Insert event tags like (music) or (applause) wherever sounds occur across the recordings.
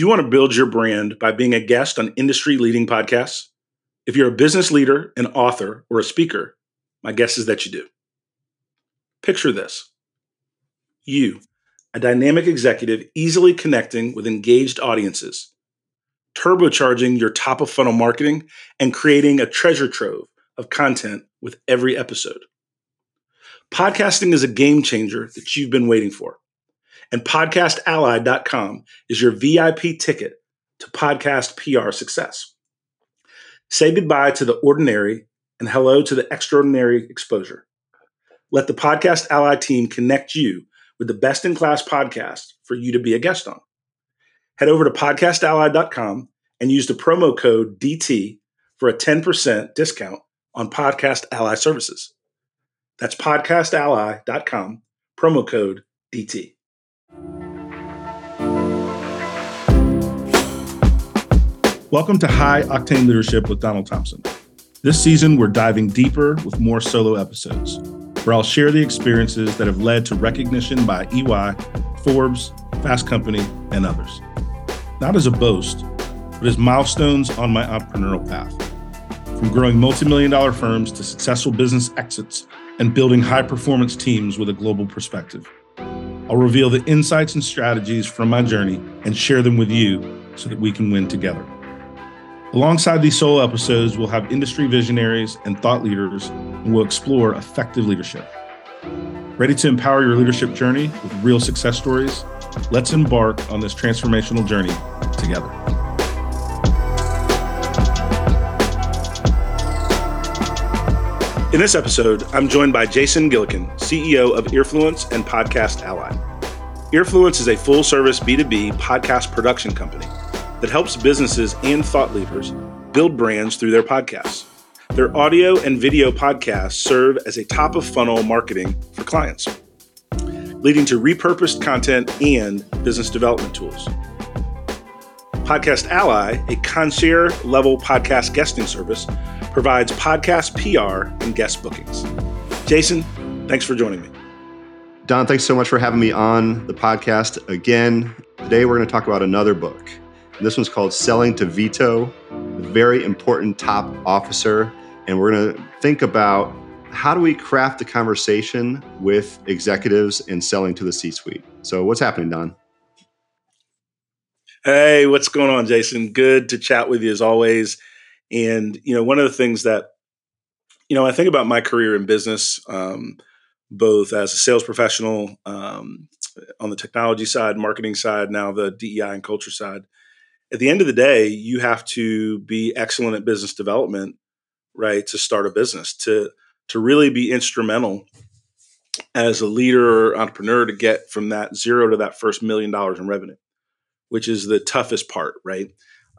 Do you want to build your brand by being a guest on industry leading podcasts? If you're a business leader, an author, or a speaker, my guess is that you do. Picture this you, a dynamic executive, easily connecting with engaged audiences, turbocharging your top of funnel marketing, and creating a treasure trove of content with every episode. Podcasting is a game changer that you've been waiting for and podcastally.com is your VIP ticket to podcast PR success. Say goodbye to the ordinary and hello to the extraordinary exposure. Let the Podcast Ally team connect you with the best in class podcast for you to be a guest on. Head over to podcastally.com and use the promo code DT for a 10% discount on Podcast Ally services. That's podcastally.com, promo code DT. Welcome to High Octane Leadership with Donald Thompson. This season, we're diving deeper with more solo episodes, where I'll share the experiences that have led to recognition by EY, Forbes, Fast Company, and others. Not as a boast, but as milestones on my entrepreneurial path. From growing multi-million dollar firms to successful business exits and building high performance teams with a global perspective. I'll reveal the insights and strategies from my journey and share them with you so that we can win together. Alongside these solo episodes, we'll have industry visionaries and thought leaders, and we'll explore effective leadership. Ready to empower your leadership journey with real success stories? Let's embark on this transformational journey together. In this episode, I'm joined by Jason Gillikin, CEO of Earfluence and Podcast Ally. Earfluence is a full service B2B podcast production company that helps businesses and thought leaders build brands through their podcasts. Their audio and video podcasts serve as a top of funnel marketing for clients, leading to repurposed content and business development tools. Podcast Ally, a concierge level podcast guesting service, provides podcast PR and guest bookings. Jason, thanks for joining me. Don, thanks so much for having me on the podcast again. Today, we're going to talk about another book. This one's called Selling to VITO, very important top officer. And we're going to think about how do we craft a conversation with executives and selling to the C suite. So, what's happening, Don? Hey, what's going on, Jason? Good to chat with you as always. And you know, one of the things that you know, I think about my career in business, um, both as a sales professional um, on the technology side, marketing side, now the DEI and culture side. At the end of the day, you have to be excellent at business development, right, to start a business, to to really be instrumental as a leader or entrepreneur to get from that zero to that first million dollars in revenue, which is the toughest part, right?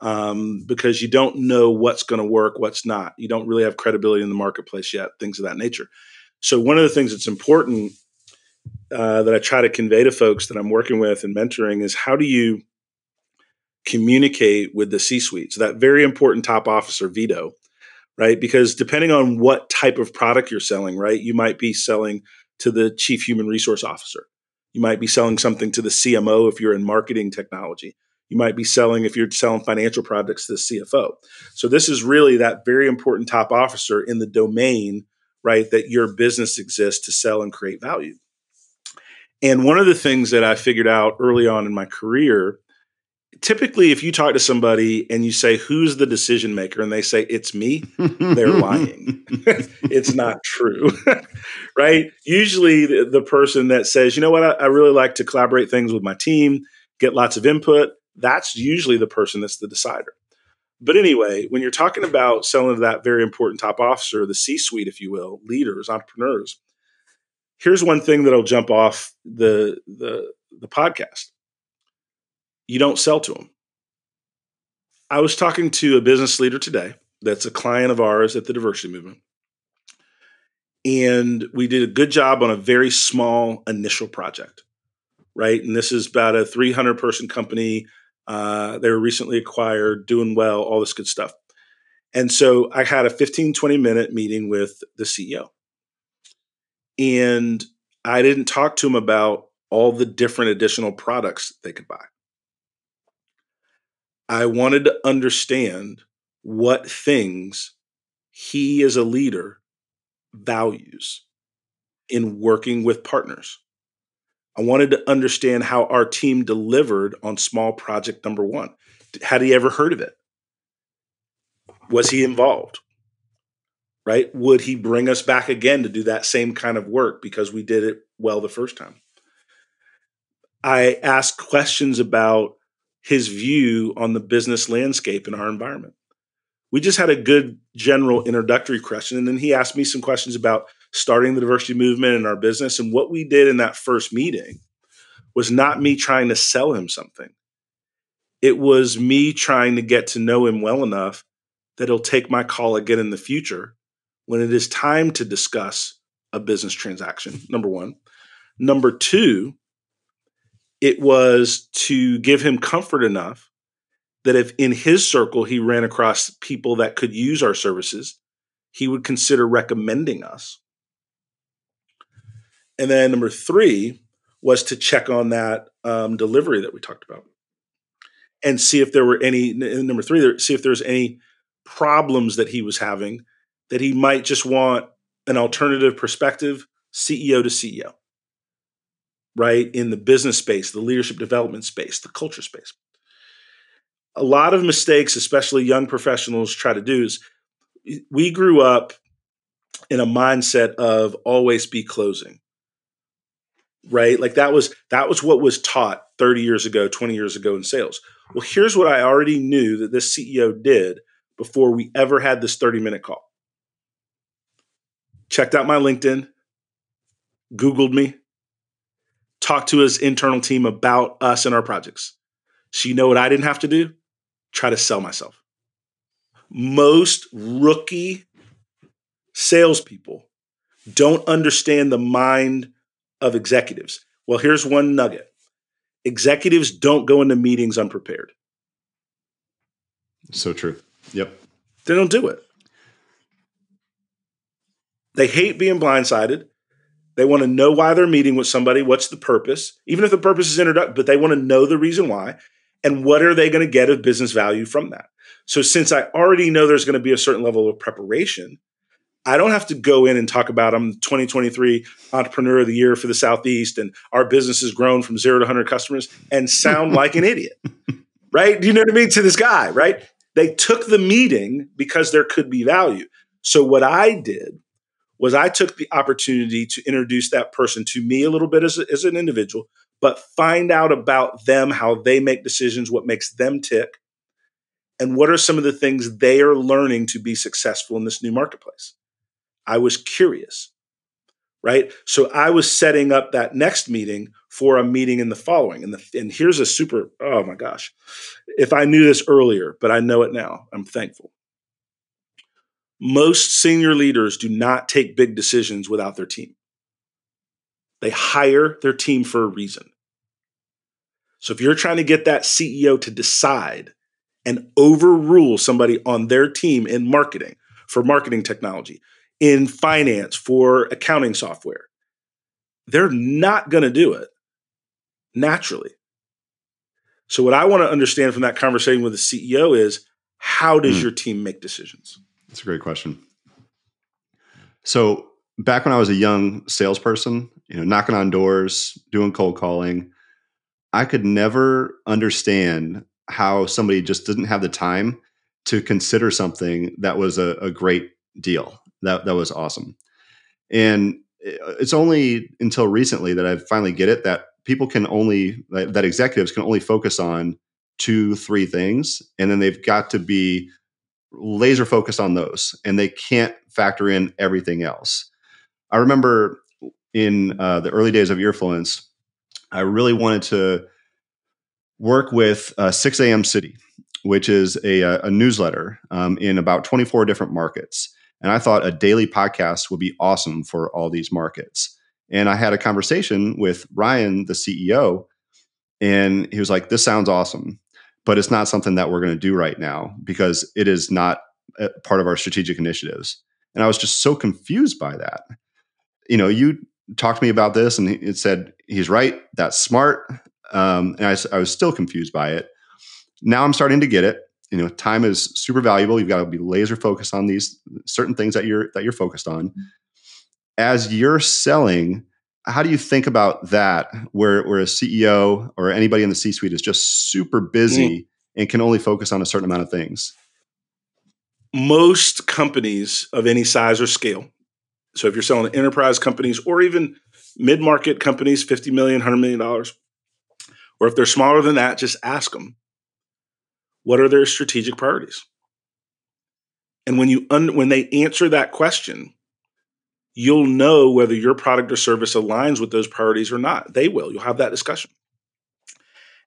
um, because you don't know what's going to work, what's not. You don't really have credibility in the marketplace yet, things of that nature. So, one of the things that's important uh, that I try to convey to folks that I'm working with and mentoring is how do you communicate with the C suite? So, that very important top officer VITO, right? Because depending on what type of product you're selling, right, you might be selling to the chief human resource officer. You might be selling something to the CMO if you're in marketing technology you might be selling if you're selling financial products to the CFO. So this is really that very important top officer in the domain, right, that your business exists to sell and create value. And one of the things that I figured out early on in my career, typically if you talk to somebody and you say who's the decision maker and they say it's me, they're (laughs) lying. (laughs) it's not true. (laughs) right? Usually the, the, person that says, you know what, I, I really like to collaborate things with my team, get lots of input that's usually the person that's the decider. But anyway, when you're talking about selling to that very important top officer, the C suite, if you will, leaders, entrepreneurs, here's one thing that'll jump off the, the, the podcast you don't sell to them. I was talking to a business leader today that's a client of ours at the diversity movement. And we did a good job on a very small initial project, right? And this is about a 300 person company uh, they were recently acquired, doing well, all this good stuff. And so I had a 15, 20 minute meeting with the CEO. And I didn't talk to him about all the different additional products they could buy. I wanted to understand what things he as a leader values in working with partners. I wanted to understand how our team delivered on small project number one. Had he ever heard of it? Was he involved? Right? Would he bring us back again to do that same kind of work because we did it well the first time? I asked questions about his view on the business landscape in our environment. We just had a good general introductory question. And then he asked me some questions about starting the diversity movement in our business. And what we did in that first meeting was not me trying to sell him something, it was me trying to get to know him well enough that he'll take my call again in the future when it is time to discuss a business transaction. Number one. Number two, it was to give him comfort enough that if in his circle he ran across people that could use our services, he would consider recommending us. And then number three was to check on that um, delivery that we talked about and see if there were any, number three, see if there's any problems that he was having that he might just want an alternative perspective, CEO to CEO, right? In the business space, the leadership development space, the culture space. A lot of mistakes, especially young professionals, try to do is we grew up in a mindset of always be closing right like that was that was what was taught 30 years ago 20 years ago in sales well here's what i already knew that this ceo did before we ever had this 30 minute call checked out my linkedin googled me talked to his internal team about us and our projects so you know what i didn't have to do try to sell myself most rookie salespeople don't understand the mind of executives. Well, here's one nugget executives don't go into meetings unprepared. So true. Yep. They don't do it. They hate being blindsided. They want to know why they're meeting with somebody. What's the purpose? Even if the purpose is introductory, but they want to know the reason why. And what are they going to get of business value from that? So, since I already know there's going to be a certain level of preparation, I don't have to go in and talk about I'm 2023 entrepreneur of the year for the Southeast and our business has grown from zero to 100 customers and sound (laughs) like an idiot. Right? Do you know what I mean? To this guy, right? They took the meeting because there could be value. So what I did was I took the opportunity to introduce that person to me a little bit as, a, as an individual, but find out about them, how they make decisions, what makes them tick, and what are some of the things they are learning to be successful in this new marketplace. I was curious, right? So I was setting up that next meeting for a meeting in the following. And, the, and here's a super, oh my gosh. If I knew this earlier, but I know it now, I'm thankful. Most senior leaders do not take big decisions without their team. They hire their team for a reason. So if you're trying to get that CEO to decide and overrule somebody on their team in marketing for marketing technology, in finance for accounting software. They're not going to do it naturally. So, what I want to understand from that conversation with the CEO is how does mm. your team make decisions? That's a great question. So, back when I was a young salesperson, you know, knocking on doors, doing cold calling, I could never understand how somebody just didn't have the time to consider something that was a, a great deal that that was awesome. And uh, it's only until recently that I finally get it that people can only that executives can only focus on two, three things, and then they've got to be laser focused on those, and they can't factor in everything else. I remember in uh, the early days of Earfluence, I really wanted to work with uh, 6 a.m. City, which is a, a newsletter um, in about 24 different markets. And I thought a daily podcast would be awesome for all these markets. And I had a conversation with Ryan, the CEO, and he was like, This sounds awesome, but it's not something that we're going to do right now because it is not part of our strategic initiatives. And I was just so confused by that. You know, you talked to me about this and it said, He's right. That's smart. Um, and I, I was still confused by it. now I'm starting to get it. You know, time is super valuable. You've got to be laser focused on these certain things that you're that you're focused on. As you're selling, how do you think about that where, where a ceo or anybody in the c suite is just super busy mm. and can only focus on a certain amount of things? Most companies of any size or scale. So if you're selling to enterprise companies or even mid-market companies 50 million 100 million dollars or if they're smaller than that just ask them what are their strategic priorities? And when you un- when they answer that question you'll know whether your product or service aligns with those priorities or not. They will. You'll have that discussion.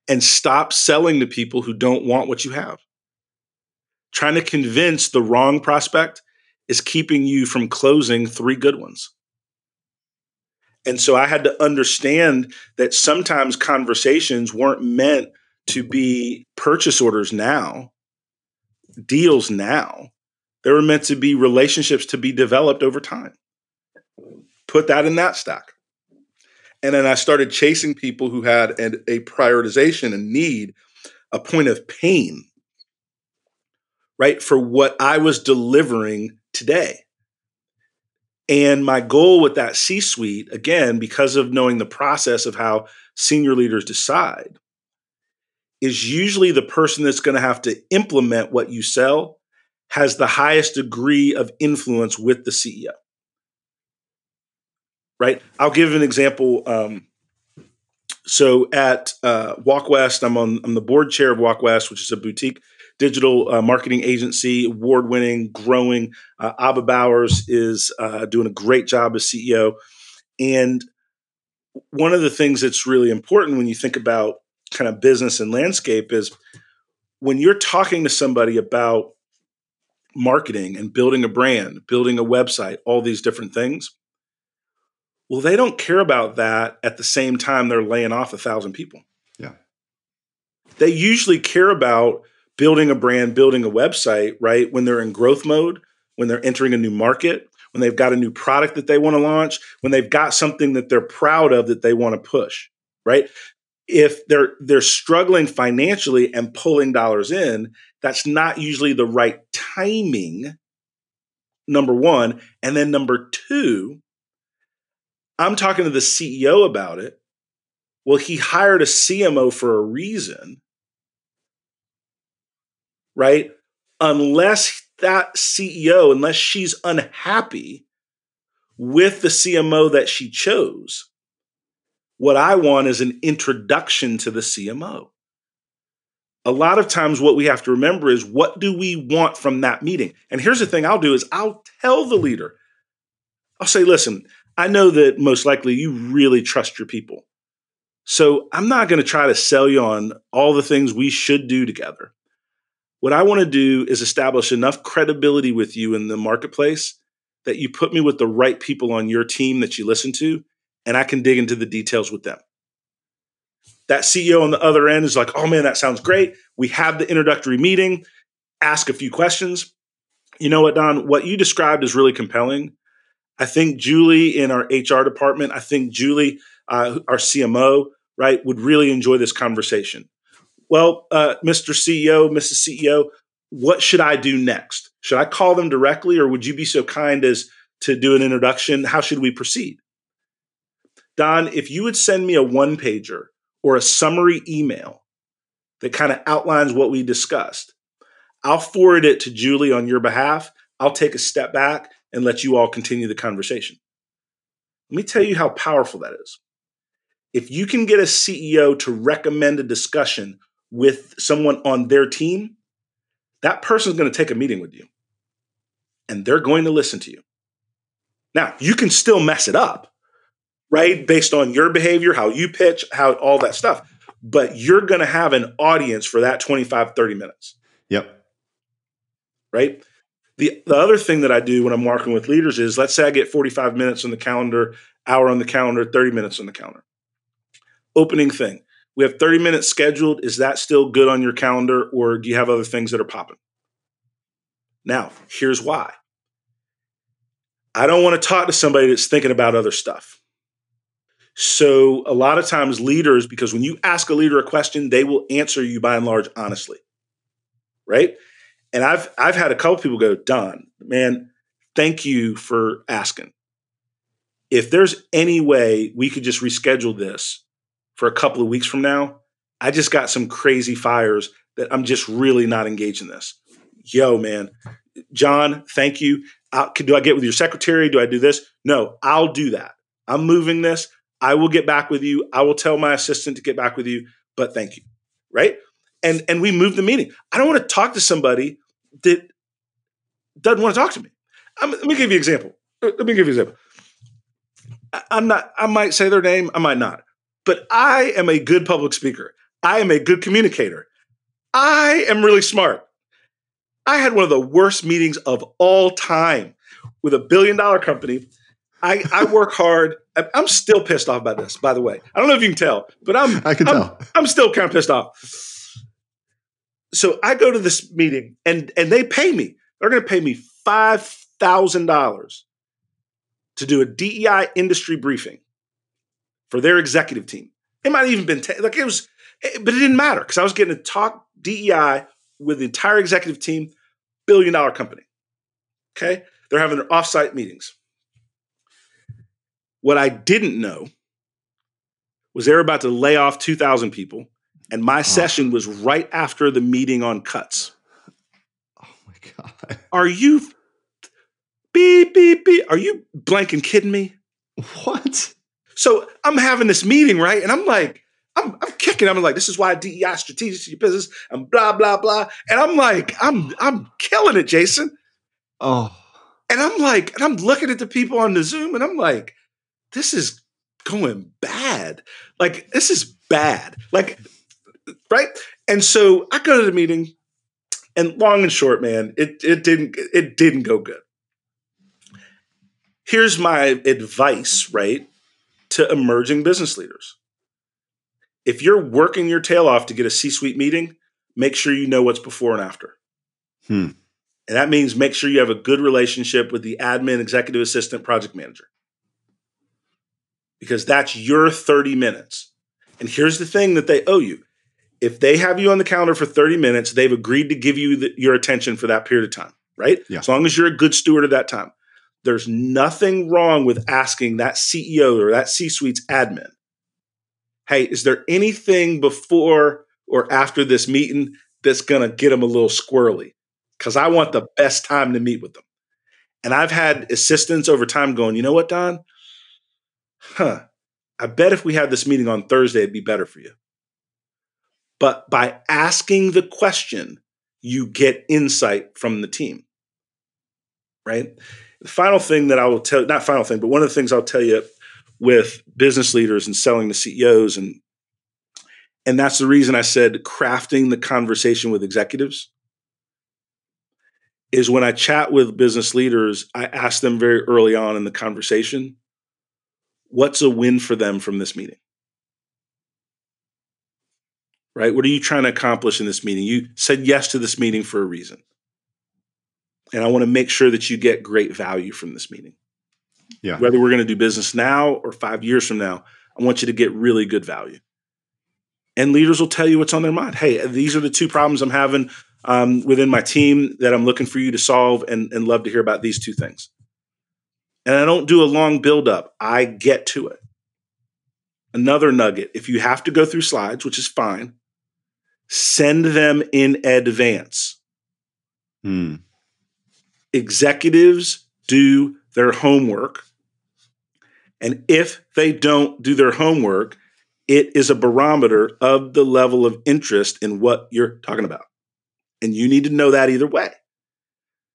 And stop selling to people who don't want what you have. Trying to convince the wrong prospect is keeping you from closing three good ones. And so I had to understand that sometimes conversations weren't meant to be purchase orders now, deals now. They were meant to be relationships to be developed over time put that in that stack. And then I started chasing people who had an, a prioritization and need, a point of pain, right, for what I was delivering today. And my goal with that C suite, again, because of knowing the process of how senior leaders decide, is usually the person that's going to have to implement what you sell has the highest degree of influence with the CEO right? I'll give an example. Um, so at uh, Walk West, I'm on I'm the board chair of Walk West, which is a boutique digital uh, marketing agency, award winning, growing. Uh, Abba Bowers is uh, doing a great job as CEO. And one of the things that's really important when you think about kind of business and landscape is when you're talking to somebody about marketing and building a brand, building a website, all these different things, well, they don't care about that at the same time they're laying off a thousand people. Yeah. They usually care about building a brand, building a website, right? When they're in growth mode, when they're entering a new market, when they've got a new product that they want to launch, when they've got something that they're proud of that they want to push, right? If they're they're struggling financially and pulling dollars in, that's not usually the right timing. Number 1, and then number 2, I'm talking to the CEO about it. Well, he hired a CMO for a reason, right? Unless that CEO, unless she's unhappy with the CMO that she chose, what I want is an introduction to the CMO. A lot of times, what we have to remember is what do we want from that meeting? And here's the thing I'll do is I'll tell the leader, I'll say, listen, I know that most likely you really trust your people. So I'm not going to try to sell you on all the things we should do together. What I want to do is establish enough credibility with you in the marketplace that you put me with the right people on your team that you listen to, and I can dig into the details with them. That CEO on the other end is like, oh man, that sounds great. We have the introductory meeting, ask a few questions. You know what, Don? What you described is really compelling I think Julie in our HR department, I think Julie, uh, our CMO, right, would really enjoy this conversation. Well, uh, Mr. CEO, Mrs. CEO, what should I do next? Should I call them directly, or would you be so kind as to do an introduction? How should we proceed? Don, if you would send me a one pager or a summary email that kind of outlines what we discussed, I'll forward it to Julie on your behalf. I'll take a step back and let you all continue the conversation. Let me tell you how powerful that is. If you can get a CEO to recommend a discussion with someone on their team, that person's going to take a meeting with you and they're going to listen to you. Now, you can still mess it up, right? Based on your behavior, how you pitch, how all that stuff. But you're going to have an audience for that 25, 30 minutes. Yep. Right? The, the other thing that I do when I'm working with leaders is let's say I get 45 minutes on the calendar, hour on the calendar, 30 minutes on the calendar. Opening thing. We have 30 minutes scheduled. Is that still good on your calendar or do you have other things that are popping? Now, here's why. I don't want to talk to somebody that's thinking about other stuff. So, a lot of times, leaders, because when you ask a leader a question, they will answer you by and large honestly. right? And I've I've had a couple people go, Don, man, thank you for asking. If there's any way we could just reschedule this for a couple of weeks from now, I just got some crazy fires that I'm just really not engaged in this. Yo, man, John, thank you. Uh, do I get with your secretary? Do I do this? No, I'll do that. I'm moving this. I will get back with you. I will tell my assistant to get back with you, but thank you. Right? And and we move the meeting. I don't want to talk to somebody that doesn't want to talk to me. I'm, let me give you an example. Uh, let me give you an example. I, I'm not, I might say their name, I might not, but I am a good public speaker. I am a good communicator. I am really smart. I had one of the worst meetings of all time with a billion dollar company. I, I (laughs) work hard. I'm still pissed off by this, by the way. I don't know if you can tell, but I'm I can I'm, tell. I'm still kind of pissed off. So I go to this meeting and and they pay me. They're going to pay me five thousand dollars to do a DEI industry briefing for their executive team. It might have even been t- like it was, eh, but it didn't matter because I was getting to talk DEI with the entire executive team, billion dollar company. Okay, they're having their offsite meetings. What I didn't know was they were about to lay off 2,000 people, and my oh. session was right after the meeting on cuts. Oh my God. (laughs) Are you beep, beep, beep? Are you blanking kidding me? What? So I'm having this meeting, right? And I'm like, I'm, I'm kicking. I'm like, this is why DEI strategic to your business and blah, blah, blah. And I'm like, I'm I'm killing it, Jason. Oh. And I'm like, and I'm looking at the people on the Zoom and I'm like, this is going bad. Like, this is bad. Like, right? And so I go to the meeting, and long and short, man, it it didn't it didn't go good. Here's my advice, right, to emerging business leaders. If you're working your tail off to get a C-suite meeting, make sure you know what's before and after. Hmm. And that means make sure you have a good relationship with the admin, executive assistant, project manager because that's your 30 minutes. And here's the thing that they owe you. If they have you on the calendar for 30 minutes, they've agreed to give you the, your attention for that period of time, right? Yeah. As long as you're a good steward of that time. There's nothing wrong with asking that CEO or that C suite's admin, hey, is there anything before or after this meeting that's going to get them a little squirrely? Because I want the best time to meet with them. And I've had assistants over time going, you know what, Don? huh, I bet if we had this meeting on Thursday, it'd be better for you. But by asking the question, you get insight from the team. Right? The final thing that I will tell, not final thing, but one of the things I'll tell you with business leaders and selling to CEOs and and that's the reason I said crafting the conversation with executives is when I chat with business leaders, I ask them very early on in the conversation, what's a win for them from this meeting? Right? What are you trying to accomplish in this meeting? You said yes to this meeting for a reason. And I want to make sure that you get great value from this meeting. Yeah. Whether we're going to do business now or five years from now, I want you to get really good value. And leaders will tell you what's on their mind. Hey, these are the two problems I'm having um, within my team that I'm looking for you to solve, and, and love to hear about these two things and I don't do a long build up. I get to it. Another nugget if you have to go through slides, which is fine, send them in advance. Hmm. Executives do their homework. And if they don't do their homework, it is a barometer of the level of interest in what you're talking about. And you need to know that either way.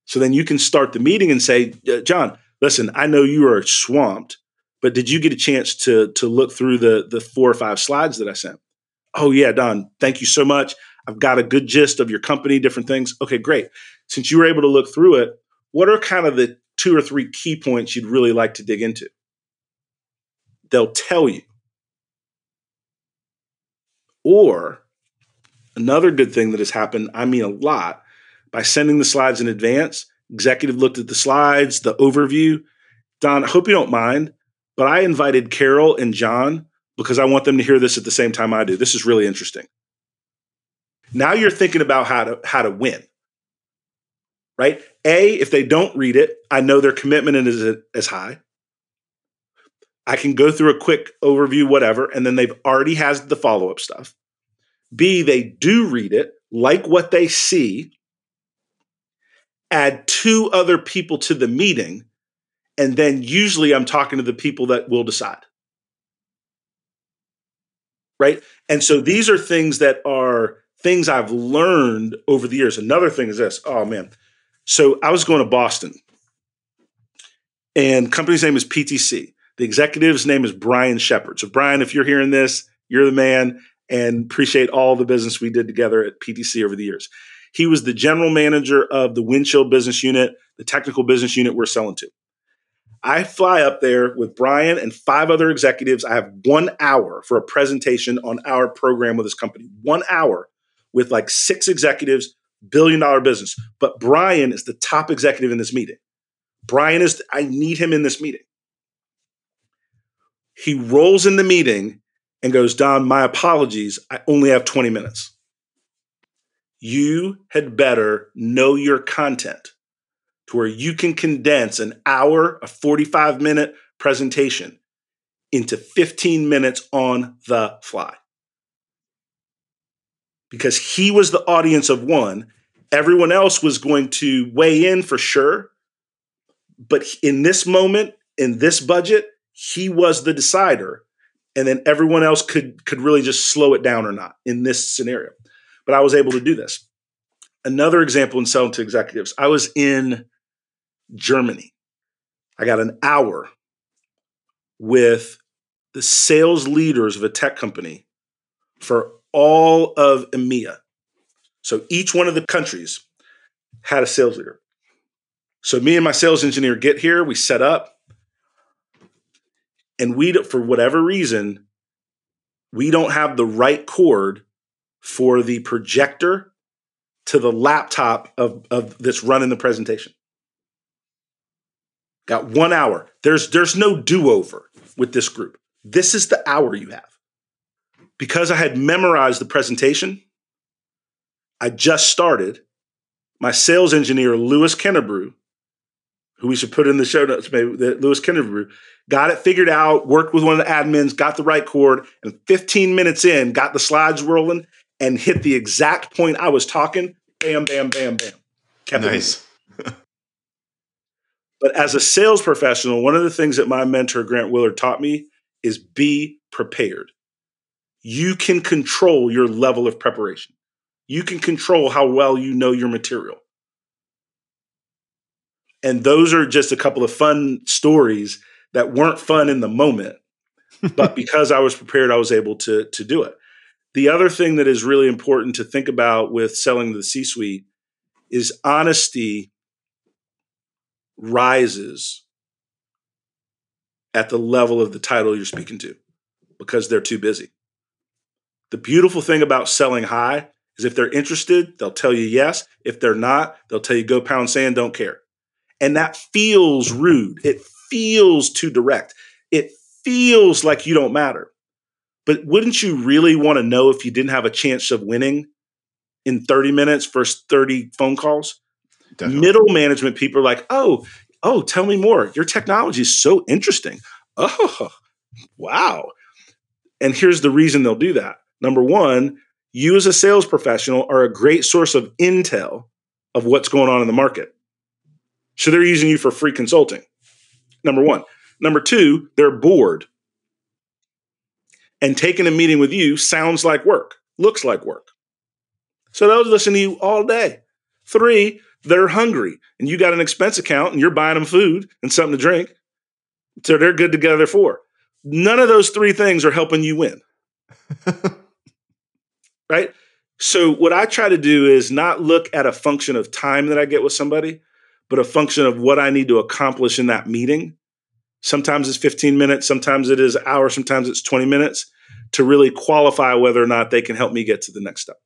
So then you can start the meeting and say, uh, John, listen, I know you are swamped, but did you get a chance to to look through the the four or five slides that I sent? Oh yeah, Don, thank you so much. I've got a good gist of your company, different things. Okay, great. Since you were able to look through it, what are kind of the two or three key points you'd really like to dig into? They'll tell you. Or another good thing that has happened, I mean a lot, by sending the slides in advance, executive looked at the slides, the overview. Don, I hope you don't mind, but I invited Carol and John because I want them to hear this at the same time I do. This is really interesting. Now you're thinking about how to how to win. Right? A, if they don't read it, I know their commitment is as high. I can go through a quick overview, whatever, and then they've already has the follow up stuff. B, they do read it, like what they see, add two other people to the meeting, and then usually I'm talking to the people that will decide. Right. And so these are things that are things I've learned over the years. Another thing is this oh man. So I was going to Boston, and company's name is PTC. The executive's name is Brian Shepard. So, Brian, if you're hearing this, you're the man and appreciate all the business we did together at PTC over the years. He was the general manager of the Windchill business unit, the technical business unit we're selling to. I fly up there with Brian and five other executives. I have one hour for a presentation on our program with this company. One hour with like six executives, billion dollar business. But Brian is the top executive in this meeting. Brian is, I need him in this meeting. He rolls in the meeting and goes, Don, my apologies. I only have 20 minutes you had better know your content to where you can condense an hour, a 45 minute presentation into 15 minutes on the fly. Because he was the audience of one, everyone else was going to weigh in for sure. But in this moment, in this budget, he was the decider. And then everyone else could, could really just slow it down or not in this scenario but I was able to do this. Another example in selling to executives, I was in Germany. I got an hour with the sales leaders of a tech company for all of EMEA. So each one of the countries had a sales leader. So me and my sales engineer get here, we set up, and we, for whatever reason, we don't have the right cord for the projector to the laptop of, of that's running the presentation. Got one hour. There's there's no do-over with this group. This is the hour you have. Because I had memorized the presentation, I just started. My sales engineer, Lewis Kennebrew, who we should put in the show notes, maybe that Lewis Kennebrew, got it figured out, worked with one of the admins, got the right cord, and 15 minutes in, got the slides rolling, and hit the exact point I was talking. Bam, bam, bam, bam. Kept nice. But as a sales professional, one of the things that my mentor, Grant Willard, taught me is be prepared. You can control your level of preparation. You can control how well you know your material. And those are just a couple of fun stories that weren't fun in the moment, but (laughs) because I was prepared, I was able to, to do it. The other thing that is really important to think about with selling the C suite is honesty rises at the level of the title you're speaking to because they're too busy. The beautiful thing about selling high is if they're interested, they'll tell you yes. If they're not, they'll tell you go pound sand, don't care. And that feels rude. It feels too direct. It feels like you don't matter. But wouldn't you really want to know if you didn't have a chance of winning in 30 minutes versus 30 phone calls? Definitely. Middle management people are like, oh, oh, tell me more. Your technology is so interesting. (laughs) Oh, wow. And here's the reason they'll do that. Number one, you as a sales professional are a great source of intel of what's going on in the market. So they're using you for free consulting. Number one. Number two, they're bored and taking a meeting with you sounds like work, looks like work. So they'll listen to you all day. Three, they're hungry and you got an expense account and you're buying them food and something to drink. So they're good together for. None of those three things are helping you win. (laughs) right? So what I try to do is not look at a function of time that I get with somebody, but a function of what I need to accomplish in that meeting Sometimes it's 15 minutes, sometimes it is an hour, sometimes it's 20 minutes to really qualify whether or not they can help me get to the next step.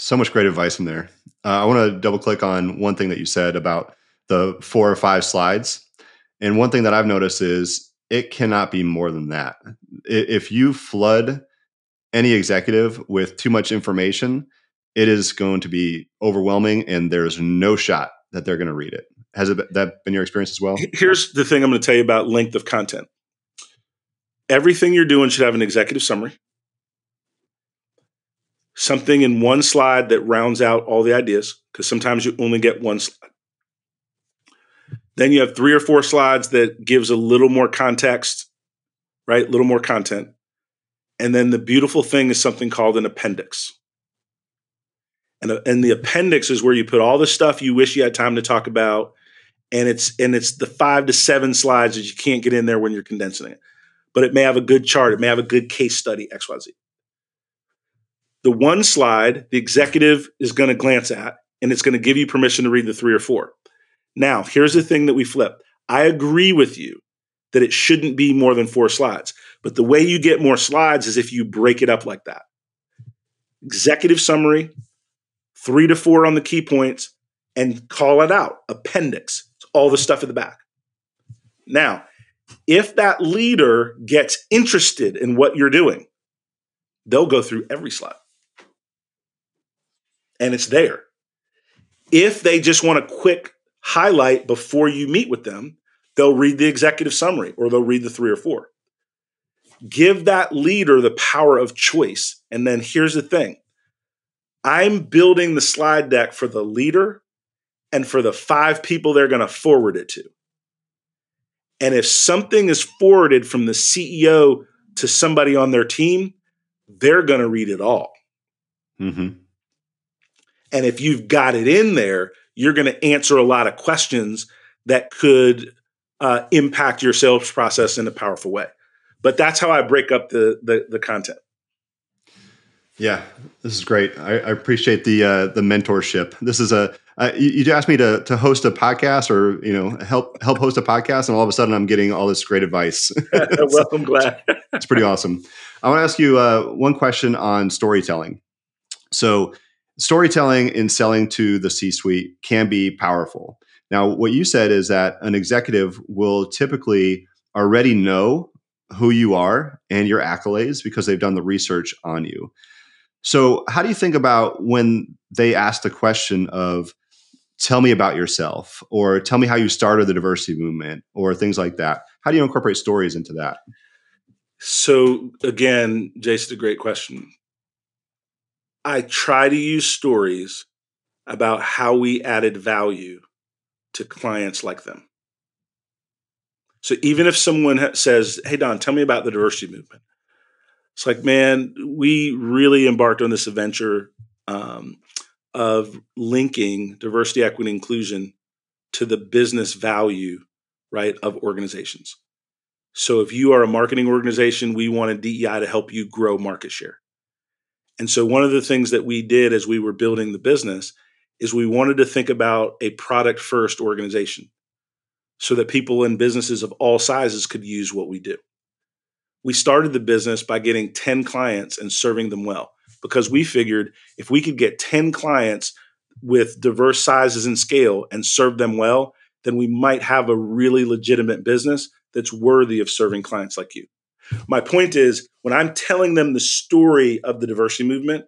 So much great advice in there. Uh, I want to double click on one thing that you said about the four or five slides. And one thing that I've noticed is it cannot be more than that. If you flood any executive with too much information, it is going to be overwhelming and there's no shot that they're going to read it. Has it that been your experience as well? Here's the thing I'm going to tell you about length of content. Everything you're doing should have an executive summary. Something in one slide that rounds out all the ideas, because sometimes you only get one slide. Then you have three or four slides that gives a little more context, right? A little more content. And then the beautiful thing is something called an appendix. And, uh, and the appendix is where you put all the stuff you wish you had time to talk about. And it's and it's the five to seven slides that you can't get in there when you're condensing it. But it may have a good chart, it may have a good case study, XYZ. The one slide the executive is going to glance at, and it's going to give you permission to read the three or four. Now, here's the thing that we flip. I agree with you that it shouldn't be more than four slides. But the way you get more slides is if you break it up like that. Executive summary, three to four on the key points, and call it out. Appendix. All the stuff at the back. Now, if that leader gets interested in what you're doing, they'll go through every slide. And it's there. If they just want a quick highlight before you meet with them, they'll read the executive summary or they'll read the three or four. Give that leader the power of choice. And then here's the thing I'm building the slide deck for the leader and for the five people they're going to forward it to. And if something is forwarded from the CEO to somebody on their team, they're going to read it all. Mm-hmm. And if you've got it in there, you're going to answer a lot of questions that could uh, impact your sales process in a powerful way. But that's how I break up the the, the content. Yeah, this is great. I, I appreciate the uh, the mentorship. This is a uh, you, you, asked me to to host a podcast or you know help help host a podcast, and all of a sudden I'm getting all this great advice. (laughs) (laughs) well, I'm glad. it's pretty awesome. I want to ask you uh, one question on storytelling. So, storytelling in selling to the C suite can be powerful. Now, what you said is that an executive will typically already know who you are and your accolades because they've done the research on you. So, how do you think about when they ask the question of, tell me about yourself, or tell me how you started the diversity movement, or things like that? How do you incorporate stories into that? So, again, Jason, a great question. I try to use stories about how we added value to clients like them. So, even if someone says, Hey, Don, tell me about the diversity movement it's like, man, we really embarked on this adventure um, of linking diversity, equity, inclusion to the business value, right, of organizations. So if you are a marketing organization, we wanted DEI to help you grow market share. And so one of the things that we did as we were building the business is we wanted to think about a product first organization so that people in businesses of all sizes could use what we do we started the business by getting 10 clients and serving them well because we figured if we could get 10 clients with diverse sizes and scale and serve them well, then we might have a really legitimate business that's worthy of serving clients like you. My point is, when I'm telling them the story of the diversity movement,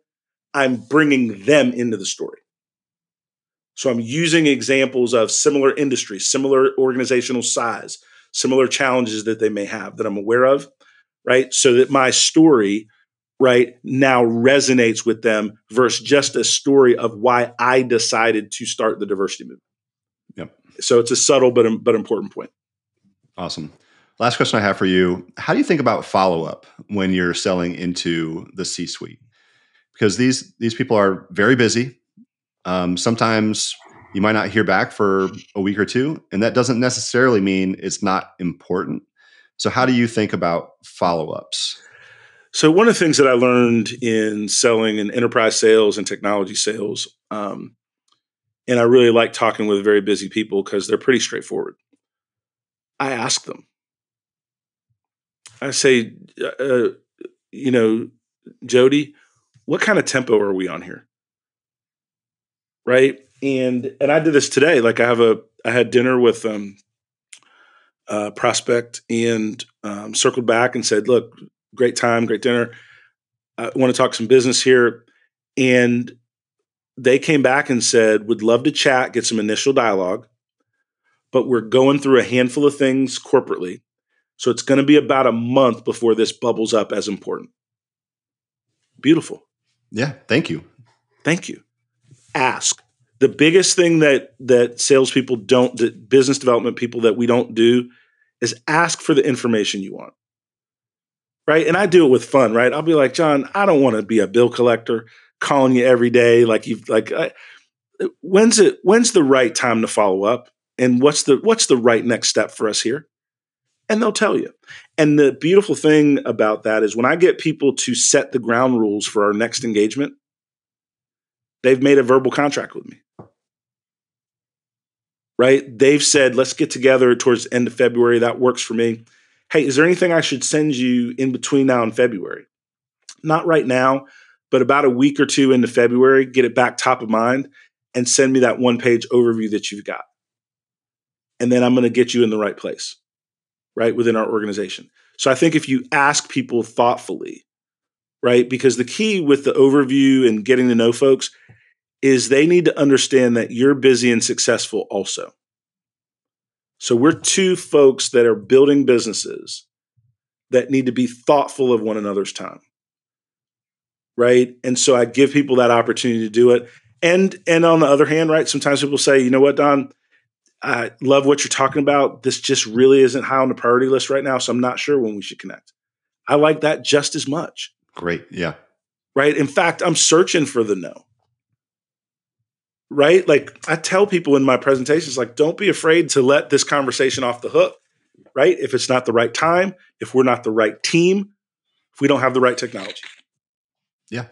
I'm bringing them into the story. So I'm using examples of similar industries, similar organizational size, similar challenges that they may have that I'm aware of right? So that my story, right, now resonates with them versus just a story of why I decided to start the diversity movement. Yep. So it's a subtle but but important point. Awesome. Last question I have for you: How do you think about follow up when you're selling into the C suite? Because these these people are very busy. Um, sometimes you might not hear back for a week or two, and that doesn't necessarily mean it's not important. So, how do you think about follow ups? So, one of the things that I learned in selling in enterprise sales and technology sales, um, and I really like talking with very busy people because they're pretty straightforward. I ask them, I say, uh, uh, you know, Jody, what kind of tempo are we on here? Right. And and I did this today. Like I have a I had dinner with um uh, prospect and um, circled back and said, "Look, great time, great dinner. I want to talk some business here. And they came back and said, would love to chat, get some initial dialogue, but we're going through a handful of things corporately. So it's going to be about a month before this bubbles up as important. Beautiful. Yeah. Thank you. Thank you. Ask. The biggest thing that that salespeople don't, that business development people that we don't do, is ask for the information you want. Right. And I do it with fun, right? I'll be like, John, I don't want to be a bill collector calling you every day. Like you've like I, when's it when's the right time to follow up? And what's the what's the right next step for us here? And they'll tell you. And the beautiful thing about that is when I get people to set the ground rules for our next engagement, they've made a verbal contract with me right? They've said, let's get together towards the end of February. That works for me. Hey, is there anything I should send you in between now and February? Not right now, but about a week or two into February, get it back top of mind and send me that one page overview that you've got. And then I'm going to get you in the right place, right, within our organization. So I think if you ask people thoughtfully, right, because the key with the overview and getting to know folks is they need to understand that you're busy and successful also. So we're two folks that are building businesses that need to be thoughtful of one another's time. Right? And so I give people that opportunity to do it. And and on the other hand, right, sometimes people say, "You know what, Don? I love what you're talking about. This just really isn't high on the priority list right now, so I'm not sure when we should connect." I like that just as much. Great. Yeah. Right? In fact, I'm searching for the no right? Like I tell people in my presentations, like, don't be afraid to let this conversation off the hook, right? If it's not the right time, if we're not the right team, if we don't have the right technology. Yeah.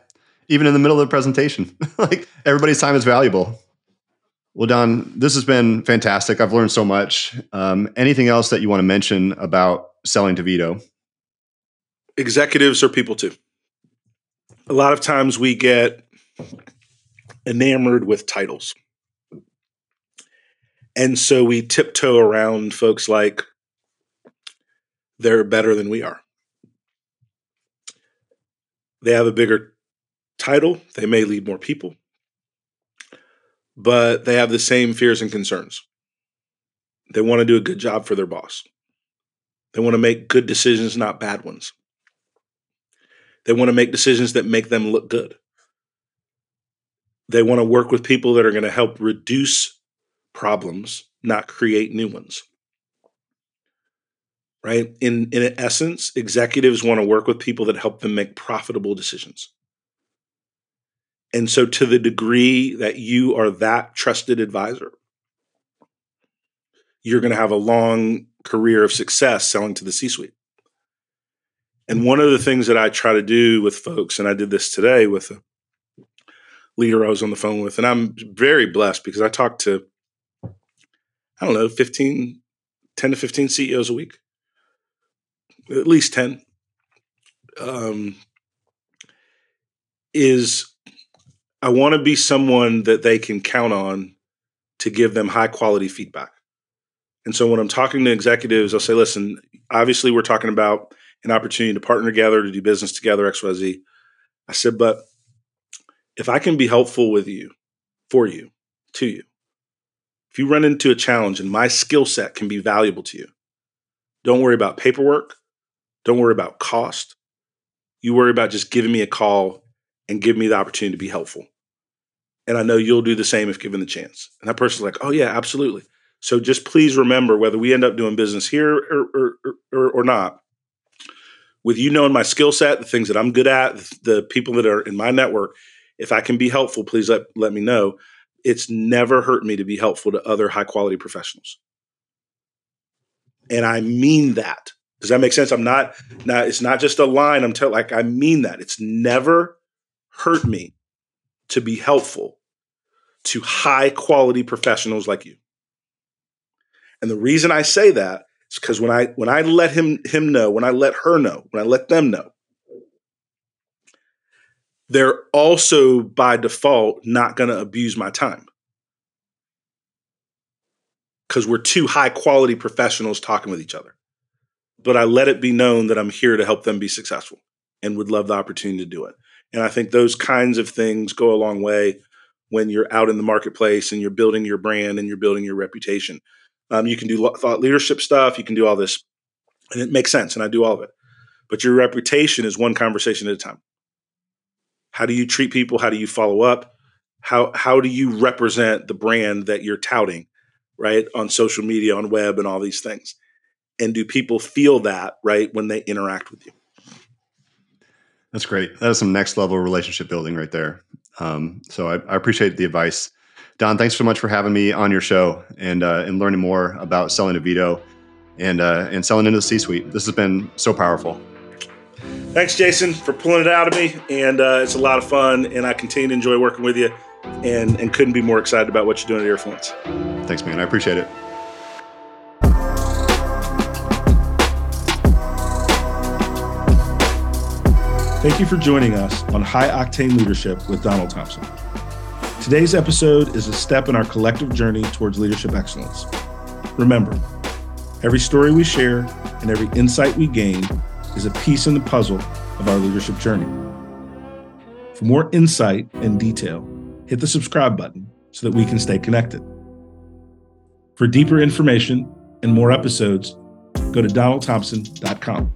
Even in the middle of the presentation, (laughs) like everybody's time is valuable. Well, Don, this has been fantastic. I've learned so much. Um, anything else that you want to mention about selling to VITO? Executives are people too. A lot of times we get enamored with titles. And so we tiptoe around folks like they're better than we are. They have a bigger title, they may lead more people, but they have the same fears and concerns. They want to do a good job for their boss. They want to make good decisions, not bad ones. They want to make decisions that make them look good. They want to work with people that are going to help reduce problems, not create new ones. Right? In in essence, executives want to work with people that help them make profitable decisions. And so to the degree that you are that trusted advisor, you're going to have a long career of success selling to the C-suite. And one of the things that I try to do with folks, and I did this today with a leader I was on the phone with. And I'm very blessed because I talk to, I don't know, 15, 10 to 15 CEOs a week, at least 10. Um, is I want to be someone that they can count on to give them high quality feedback. And so when I'm talking to executives, I'll say, listen, obviously we're talking about an opportunity to partner together, to do business together, XYZ. I said, but if I can be helpful with you, for you, to you, if you run into a challenge and my skill set can be valuable to you, don't worry about paperwork. Don't worry about cost. You worry about just giving me a call and give me the opportunity to be helpful. And I know you'll do the same if given the chance. And that person's like, oh, yeah, absolutely. So just please remember whether we end up doing business here or, or, or, or not, with you knowing my skill set, the things that I'm good at, the people that are in my network, if I can be helpful, please let, let me know. It's never hurt me to be helpful to other high quality professionals. And I mean that. Does that make sense? I'm not now it's not just a line I'm telling like I mean that. It's never hurt me to be helpful to high quality professionals like you. And the reason I say that is because when I when I let him him know, when I let her know, when I let them know, they're also by default not going to abuse my time because we're two high quality professionals talking with each other. But I let it be known that I'm here to help them be successful. and would love the opportunity to do it. And I think those kinds of things go a long way when you're out in the marketplace and you're building your brand and you're building your reputation. Um, you can do thought leadership stuff, you can do all this, and it makes sense, and I do all of it. But your reputation is one conversation at a time. How do you treat people? How do you follow up? How how do you represent the brand that you're touting, right? On social media, on web, and all these things. And do people feel that right when they interact with you? That's great. That is some next level relationship building right there. Um, so I, I, appreciate the advice. Don, thanks so much for having me on your show and uh, and learning more about selling to VITO and uh, and selling into the C-suite. This has been so powerful. Thanks, Jason, for pulling it out of me, and uh, it's a lot of fun. And I continue to enjoy working with you, and and couldn't be more excited about what you're doing at Earfluence. Thanks, man. I appreciate it. Thank you for joining us on High Octane Leadership with Donald Thompson. Today's episode is a step in our collective journey towards leadership excellence. Remember, every story we share and every insight we gain is a piece in the puzzle of our leadership journey. For more insight and detail, hit the subscribe button so that we can stay connected. For deeper information and more episodes, go to donaldthompson.com.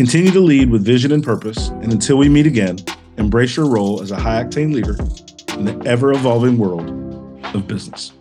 Continue to lead with vision and purpose, and until we meet again, embrace your role as a high octane leader in the ever evolving world of business.